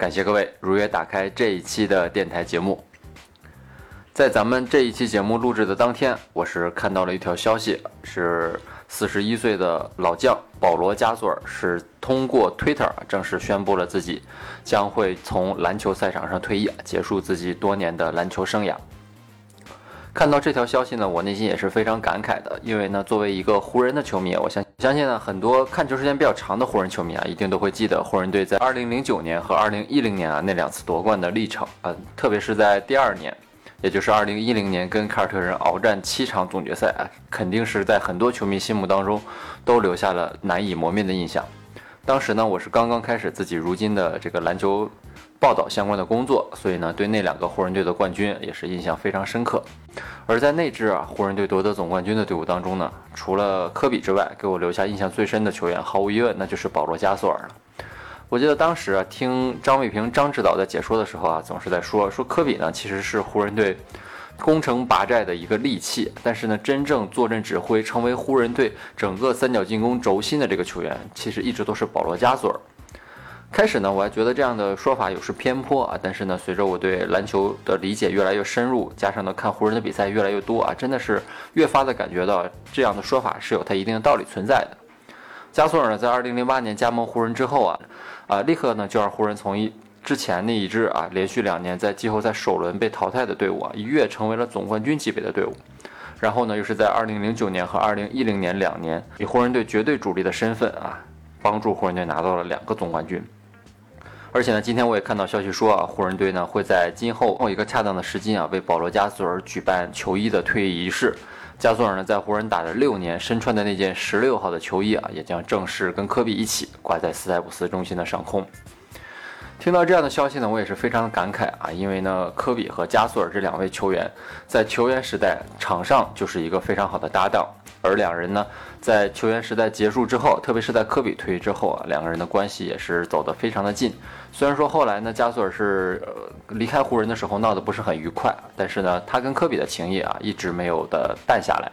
感谢各位如约打开这一期的电台节目。在咱们这一期节目录制的当天，我是看到了一条消息，是四十一岁的老将保罗·加索尔是通过 Twitter 正式宣布了自己将会从篮球赛场上退役，结束自己多年的篮球生涯。看到这条消息呢，我内心也是非常感慨的，因为呢，作为一个湖人的球迷，我相相信呢，很多看球时间比较长的湖人球迷啊，一定都会记得湖人队在 2009年和2010年啊那两次夺冠的历程啊，特别是在第二年，也就是2010年跟凯尔特人鏖战七场总决赛啊，肯定是在很多球迷心目当中都留下了难以磨灭的印象。当时呢，我是刚刚开始自己如今的这个篮球。报道相关的工作，所以呢，对那两个湖人队的冠军也是印象非常深刻。而在那支啊湖人队夺得总冠军的队伍当中呢，除了科比之外，给我留下印象最深的球员，毫无疑问那就是保罗加索尔了。我记得当时啊，听张卫平张指导在解说的时候啊，总是在说说科比呢其实是湖人队攻城拔寨的一个利器，但是呢，真正坐镇指挥，成为湖人队整个三角进攻轴心的这个球员，其实一直都是保罗加索尔。开始呢，我还觉得这样的说法有失偏颇啊，但是呢，随着我对篮球的理解越来越深入，加上呢看湖人的比赛越来越多啊，真的是越发的感觉到这样的说法是有它一定的道理存在的。加索尔呢，在二零零八年加盟湖人之后啊，啊，立刻呢就让湖人从一之前那一支啊连续两年在季后赛首轮被淘汰的队伍啊，一跃成为了总冠军级别的队伍。然后呢，又是在二零零九年和二零一零年两年以湖人队绝对主力的身份啊，帮助湖人队拿到了两个总冠军。而且呢，今天我也看到消息说啊，湖人队呢会在今后某一个恰当的时机啊，为保罗加索尔举办球衣的退役仪式。加索尔呢在湖人打了六年，身穿的那件十六号的球衣啊，也将正式跟科比一起挂在斯台普斯中心的上空。听到这样的消息呢，我也是非常的感慨啊，因为呢，科比和加索尔这两位球员在球员时代场上就是一个非常好的搭档。而两人呢，在球员时代结束之后，特别是在科比退役之后啊，两个人的关系也是走得非常的近。虽然说后来呢，加索尔是呃离开湖人的时候闹得不是很愉快，但是呢，他跟科比的情谊啊一直没有的淡下来。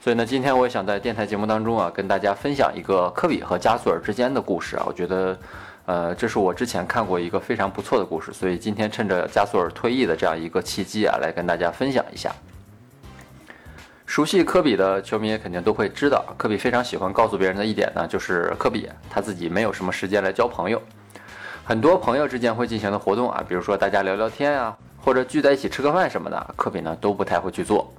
所以呢，今天我也想在电台节目当中啊，跟大家分享一个科比和加索尔之间的故事啊。我觉得，呃，这是我之前看过一个非常不错的故事，所以今天趁着加索尔退役的这样一个契机啊，来跟大家分享一下。熟悉科比的球迷肯定都会知道，科比非常喜欢告诉别人的一点呢，就是科比他自己没有什么时间来交朋友。很多朋友之间会进行的活动啊，比如说大家聊聊天啊，或者聚在一起吃个饭什么的，科比呢都不太会去做。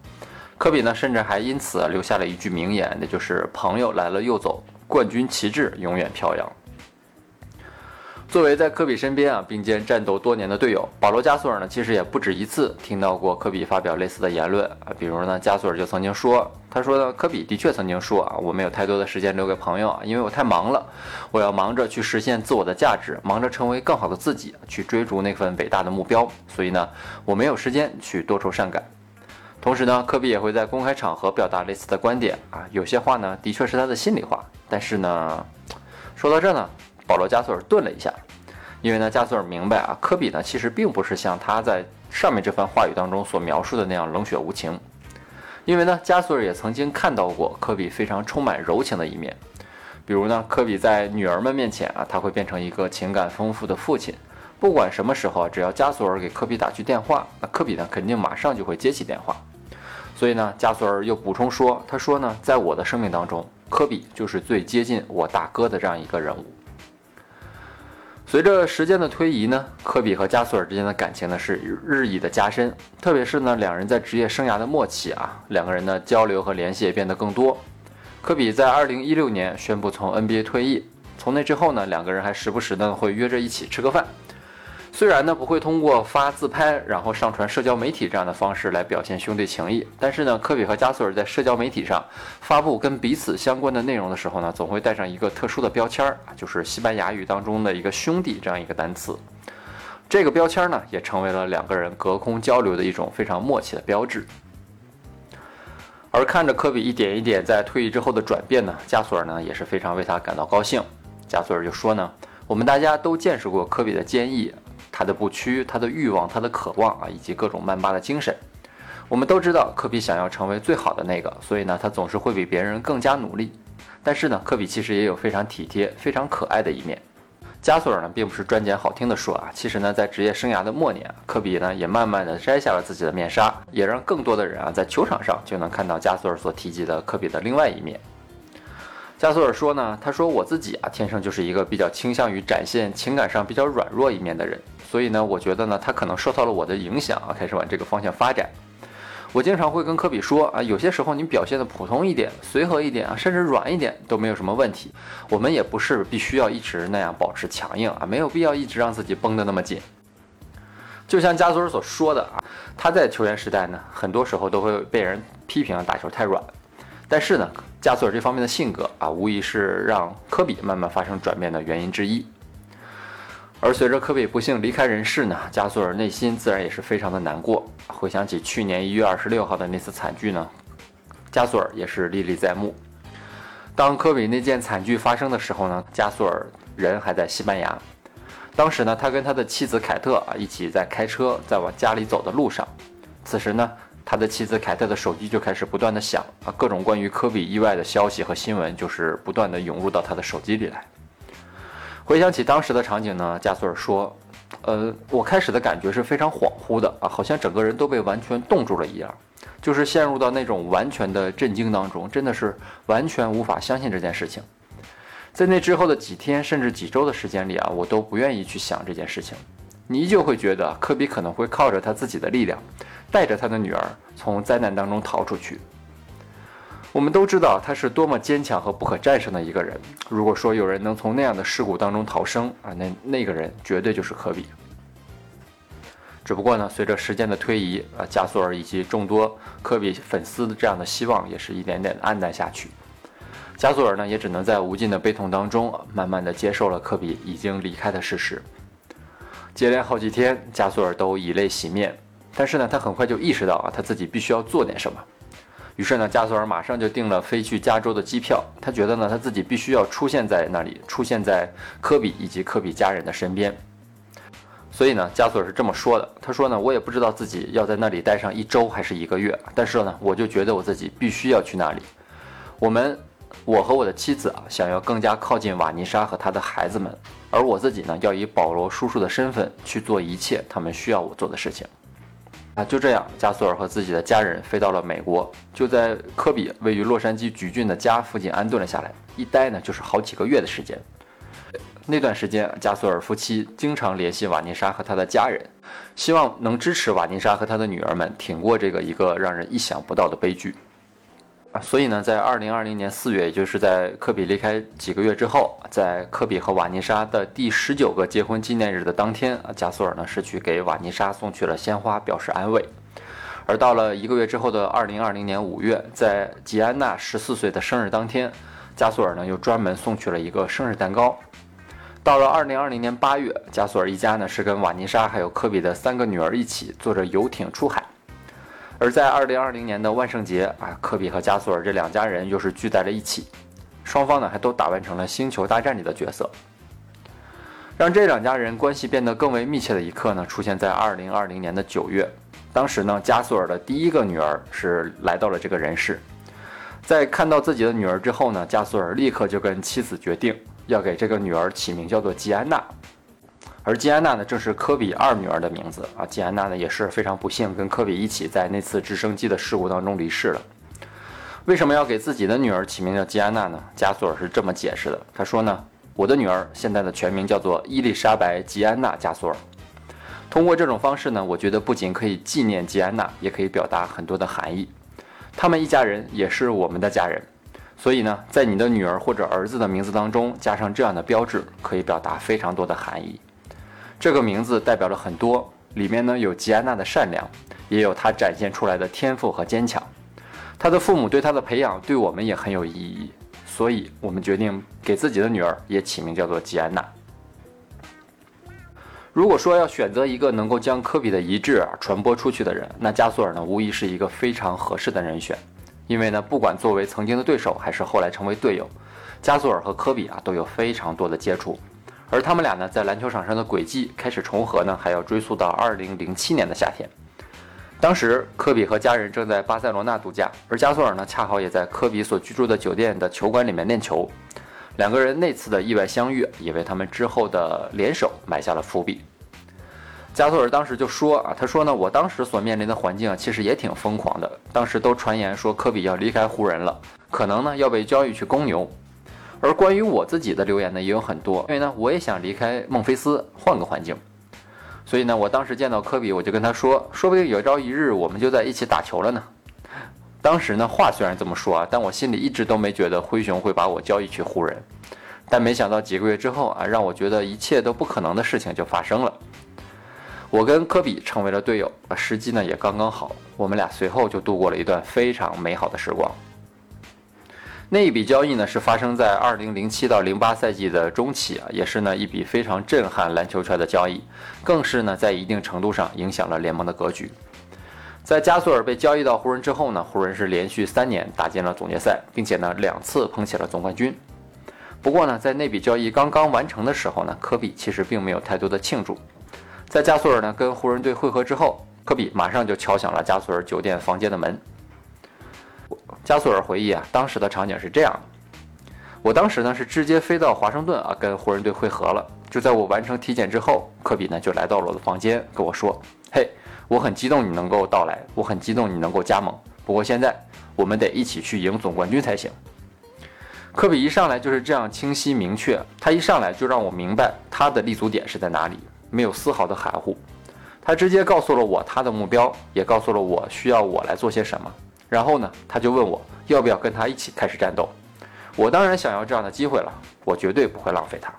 科比呢甚至还因此留下了一句名言，那就是“朋友来了又走，冠军旗帜永远飘扬”。作为在科比身边啊并肩战斗多年的队友，保罗加索尔呢其实也不止一次听到过科比发表类似的言论啊，比如呢加索尔就曾经说，他说呢科比的确曾经说啊，我没有太多的时间留给朋友啊，因为我太忙了，我要忙着去实现自我的价值，忙着成为更好的自己，去追逐那份伟大的目标，所以呢我没有时间去多愁善感。同时呢，科比也会在公开场合表达类似的观点啊，有些话呢的确是他的心里话，但是呢说到这呢。保罗·加索尔顿了一下，因为呢，加索尔明白啊，科比呢其实并不是像他在上面这番话语当中所描述的那样冷血无情。因为呢，加索尔也曾经看到过科比非常充满柔情的一面，比如呢，科比在女儿们面前啊，他会变成一个情感丰富的父亲，不管什么时候啊，只要加索尔给科比打去电话，那科比呢肯定马上就会接起电话。所以呢，加索尔又补充说，他说呢，在我的生命当中，科比就是最接近我大哥的这样一个人物。随着时间的推移呢，科比和加索尔之间的感情呢是日益的加深，特别是呢两人在职业生涯的末期啊，两个人的交流和联系也变得更多。科比在二零一六年宣布从 NBA 退役，从那之后呢，两个人还时不时的会约着一起吃个饭。虽然呢不会通过发自拍然后上传社交媒体这样的方式来表现兄弟情谊，但是呢，科比和加索尔在社交媒体上发布跟彼此相关的内容的时候呢，总会带上一个特殊的标签儿，就是西班牙语当中的一个“兄弟”这样一个单词。这个标签呢，也成为了两个人隔空交流的一种非常默契的标志。而看着科比一点一点在退役之后的转变呢，加索尔呢也是非常为他感到高兴。加索尔就说呢：“我们大家都见识过科比的坚毅，他的不屈，他的欲望，他的渴望啊，以及各种曼巴的精神。我们都知道科比想要成为最好的那个，所以呢，他总是会比别人更加努力。但是呢，科比其实也有非常体贴、非常可爱的一面。”加索尔呢，并不是专捡好听的说啊，其实呢，在职业生涯的末年，科比呢也慢慢的摘下了自己的面纱，也让更多的人啊在球场上就能看到加索尔所提及的科比的另外一面。加索尔说呢，他说我自己啊，天生就是一个比较倾向于展现情感上比较软弱一面的人，所以呢，我觉得呢，他可能受到了我的影响啊，开始往这个方向发展。我经常会跟科比说啊，有些时候你表现的普通一点、随和一点啊，甚至软一点都没有什么问题。我们也不是必须要一直那样保持强硬啊，没有必要一直让自己绷得那么紧。就像加索尔所说的啊，他在球员时代呢，很多时候都会被人批评打球太软。但是呢，加索尔这方面的性格啊，无疑是让科比慢慢发生转变的原因之一。而随着科比不幸离开人世呢，加索尔内心自然也是非常的难过。回想起去年一月二十六号的那次惨剧呢，加索尔也是历历在目。当科比那件惨剧发生的时候呢，加索尔人还在西班牙。当时呢，他跟他的妻子凯特啊一起在开车，在往家里走的路上。此时呢，他的妻子凯特的手机就开始不断的响啊，各种关于科比意外的消息和新闻就是不断的涌入到他的手机里来。回想起当时的场景呢，加索尔说：“呃，我开始的感觉是非常恍惚的啊，好像整个人都被完全冻住了一样，就是陷入到那种完全的震惊当中，真的是完全无法相信这件事情。在那之后的几天甚至几周的时间里啊，我都不愿意去想这件事情。你依旧会觉得科比可能会靠着他自己的力量，带着他的女儿从灾难当中逃出去。”我们都知道他是多么坚强和不可战胜的一个人。如果说有人能从那样的事故当中逃生啊，那那个人绝对就是科比。只不过呢，随着时间的推移啊，加索尔以及众多科比粉丝的这样的希望也是一点点的黯淡下去。加索尔呢，也只能在无尽的悲痛当中，慢慢的接受了科比已经离开的事实。接连好几天，加索尔都以泪洗面，但是呢，他很快就意识到啊，他自己必须要做点什么。于是呢，加索尔马上就订了飞去加州的机票。他觉得呢，他自己必须要出现在那里，出现在科比以及科比家人的身边。所以呢，加索尔是这么说的：“他说呢，我也不知道自己要在那里待上一周还是一个月，但是呢，我就觉得我自己必须要去那里。我们，我和我的妻子啊，想要更加靠近瓦妮莎和他的孩子们，而我自己呢，要以保罗叔叔的身份去做一切他们需要我做的事情。”啊，就这样，加索尔和自己的家人飞到了美国，就在科比位于洛杉矶橘郡的家附近安顿了下来。一待呢，就是好几个月的时间。那段时间，加索尔夫妻经常联系瓦妮莎和他的家人，希望能支持瓦妮莎和他的女儿们挺过这个一个让人意想不到的悲剧。啊，所以呢，在二零二零年四月，也就是在科比离开几个月之后，在科比和瓦妮莎的第十九个结婚纪念日的当天，啊，加索尔呢是去给瓦妮莎送去了鲜花，表示安慰。而到了一个月之后的二零二零年五月，在吉安娜十四岁的生日当天，加索尔呢又专门送去了一个生日蛋糕。到了二零二零年八月，加索尔一家呢是跟瓦妮莎还有科比的三个女儿一起坐着游艇出海。而在二零二零年的万圣节啊，科比和加索尔这两家人又是聚在了一起，双方呢还都打扮成了星球大战里的角色。让这两家人关系变得更为密切的一刻呢，出现在二零二零年的九月。当时呢，加索尔的第一个女儿是来到了这个人世。在看到自己的女儿之后呢，加索尔立刻就跟妻子决定要给这个女儿起名叫做吉安娜。而吉安娜呢，正是科比二女儿的名字啊。吉安娜呢，也是非常不幸，跟科比一起在那次直升机的事故当中离世了。为什么要给自己的女儿起名叫吉安娜呢？加索尔是这么解释的，他说呢，我的女儿现在的全名叫做伊丽莎白·吉安娜·加索尔。通过这种方式呢，我觉得不仅可以纪念吉安娜，也可以表达很多的含义。他们一家人也是我们的家人，所以呢，在你的女儿或者儿子的名字当中加上这样的标志，可以表达非常多的含义。这个名字代表了很多，里面呢有吉安娜的善良，也有她展现出来的天赋和坚强。她的父母对她的培养对我们也很有意义，所以我们决定给自己的女儿也起名叫做吉安娜。如果说要选择一个能够将科比的遗志啊传播出去的人，那加索尔呢无疑是一个非常合适的人选。因为呢，不管作为曾经的对手，还是后来成为队友，加索尔和科比啊都有非常多的接触。而他们俩呢在篮球场上的轨迹开始重合呢，还要追溯到2007年的夏天。当时科比和家人正在巴塞罗那度假，而加索尔呢恰好也在科比所居住的酒店的球馆里面练球。两个人那次的意外相遇，也为他们之后的联手埋下了伏笔。加索尔当时就说啊，他说呢，我当时所面临的环境啊，其实也挺疯狂的。当时都传言说科比要离开湖人了，可能呢要被交易去公牛。而关于我自己的留言呢，也有很多，因为呢我也想离开孟菲斯，换个环境。所以呢，我当时见到科比，我就跟他说，说不定有朝一日我们就在一起打球了呢。当时呢，话虽然这么说啊，但我心里一直都没觉得灰熊会把我交易去湖人。但没想到几个月之后啊，让我觉得一切都不可能的事情就发生了。我跟科比成为了队友，时机呢也刚刚好，我们俩随后就度过了一段非常美好的时光。那一笔交易呢是发生在二零零七到零八赛季的中期啊，也是呢一笔非常震撼篮球圈的交易，更是呢在一定程度上影响了联盟的格局。在加索尔被交易到湖人之后呢，湖人是连续三年打进了总决赛，并且呢两次捧起了总冠军。不过呢，在那笔交易刚刚完成的时候呢，科比其实并没有太多的庆祝。在加索尔呢跟湖人队会合之后，科比马上就敲响了加索尔酒店房间的门。加索尔回忆啊，当时的场景是这样的：我当时呢是直接飞到华盛顿啊，跟湖人队会合了。就在我完成体检之后，科比呢就来到了我的房间，跟我说：“嘿。”我很激动你能够到来，我很激动你能够加盟。不过现在我们得一起去赢总冠军才行。科比一上来就是这样清晰明确，他一上来就让我明白他的立足点是在哪里，没有丝毫的含糊。他直接告诉了我他的目标，也告诉了我需要我来做些什么。然后呢，他就问我要不要跟他一起开始战斗。我当然想要这样的机会了，我绝对不会浪费它。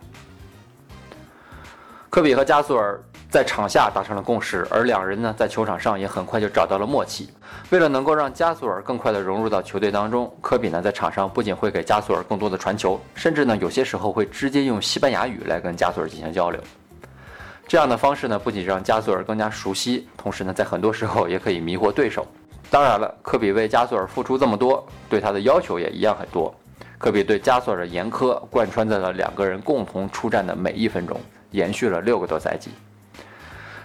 科比和加索尔。在场下达成了共识，而两人呢，在球场上也很快就找到了默契。为了能够让加索尔更快地融入到球队当中，科比呢在场上不仅会给加索尔更多的传球，甚至呢有些时候会直接用西班牙语来跟加索尔进行交流。这样的方式呢，不仅让加索尔更加熟悉，同时呢，在很多时候也可以迷惑对手。当然了，科比为加索尔付出这么多，对他的要求也一样很多。科比对加索尔的严苛贯穿在了两个人共同出战的每一分钟，延续了六个多赛季。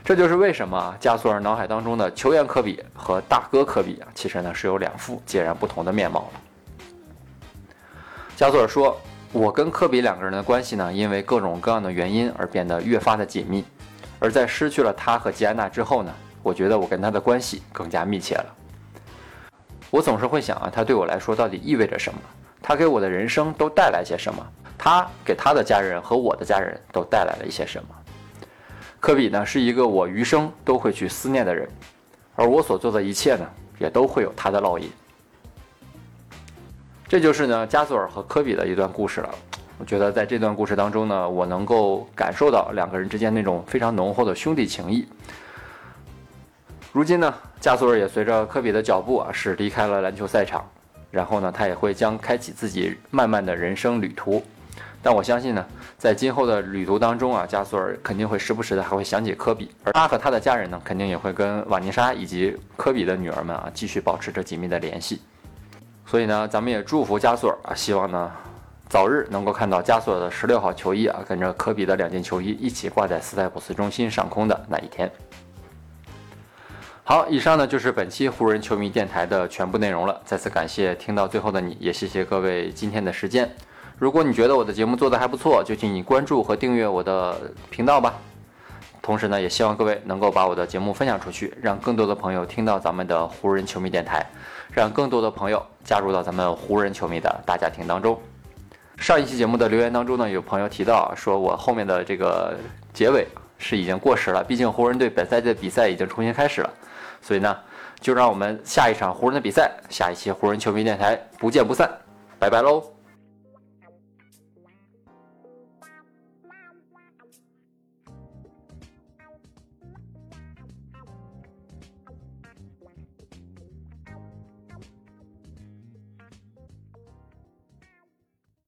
这就是为什么加索尔脑海当中的球员科比和大哥科比啊，其实呢是有两副截然不同的面貌了加索尔说：“我跟科比两个人的关系呢，因为各种各样的原因而变得越发的紧密。而在失去了他和吉安娜之后呢，我觉得我跟他的关系更加密切了。我总是会想啊，他对我来说到底意味着什么？他给我的人生都带来些什么？他给他的家人和我的家人都带来了一些什么？”科比呢是一个我余生都会去思念的人，而我所做的一切呢，也都会有他的烙印。这就是呢加索尔和科比的一段故事了。我觉得在这段故事当中呢，我能够感受到两个人之间那种非常浓厚的兄弟情谊。如今呢，加索尔也随着科比的脚步啊，是离开了篮球赛场，然后呢，他也会将开启自己漫漫的人生旅途。但我相信呢，在今后的旅途当中啊，加索尔肯定会时不时的还会想起科比，而他和他的家人呢，肯定也会跟瓦妮莎以及科比的女儿们啊，继续保持着紧密的联系。所以呢，咱们也祝福加索尔啊，希望呢，早日能够看到加索尔的十六号球衣啊，跟着科比的两件球衣一起挂在斯台普斯中心上空的那一天。好，以上呢就是本期湖人球迷电台的全部内容了。再次感谢听到最后的你，也谢谢各位今天的时间。如果你觉得我的节目做得还不错，就请你关注和订阅我的频道吧。同时呢，也希望各位能够把我的节目分享出去，让更多的朋友听到咱们的湖人球迷电台，让更多的朋友加入到咱们湖人球迷的大家庭当中。上一期节目的留言当中呢，有朋友提到说我后面的这个结尾是已经过时了，毕竟湖人队本赛季的比赛已经重新开始了，所以呢，就让我们下一场湖人的比赛，下一期湖人球迷电台不见不散，拜拜喽。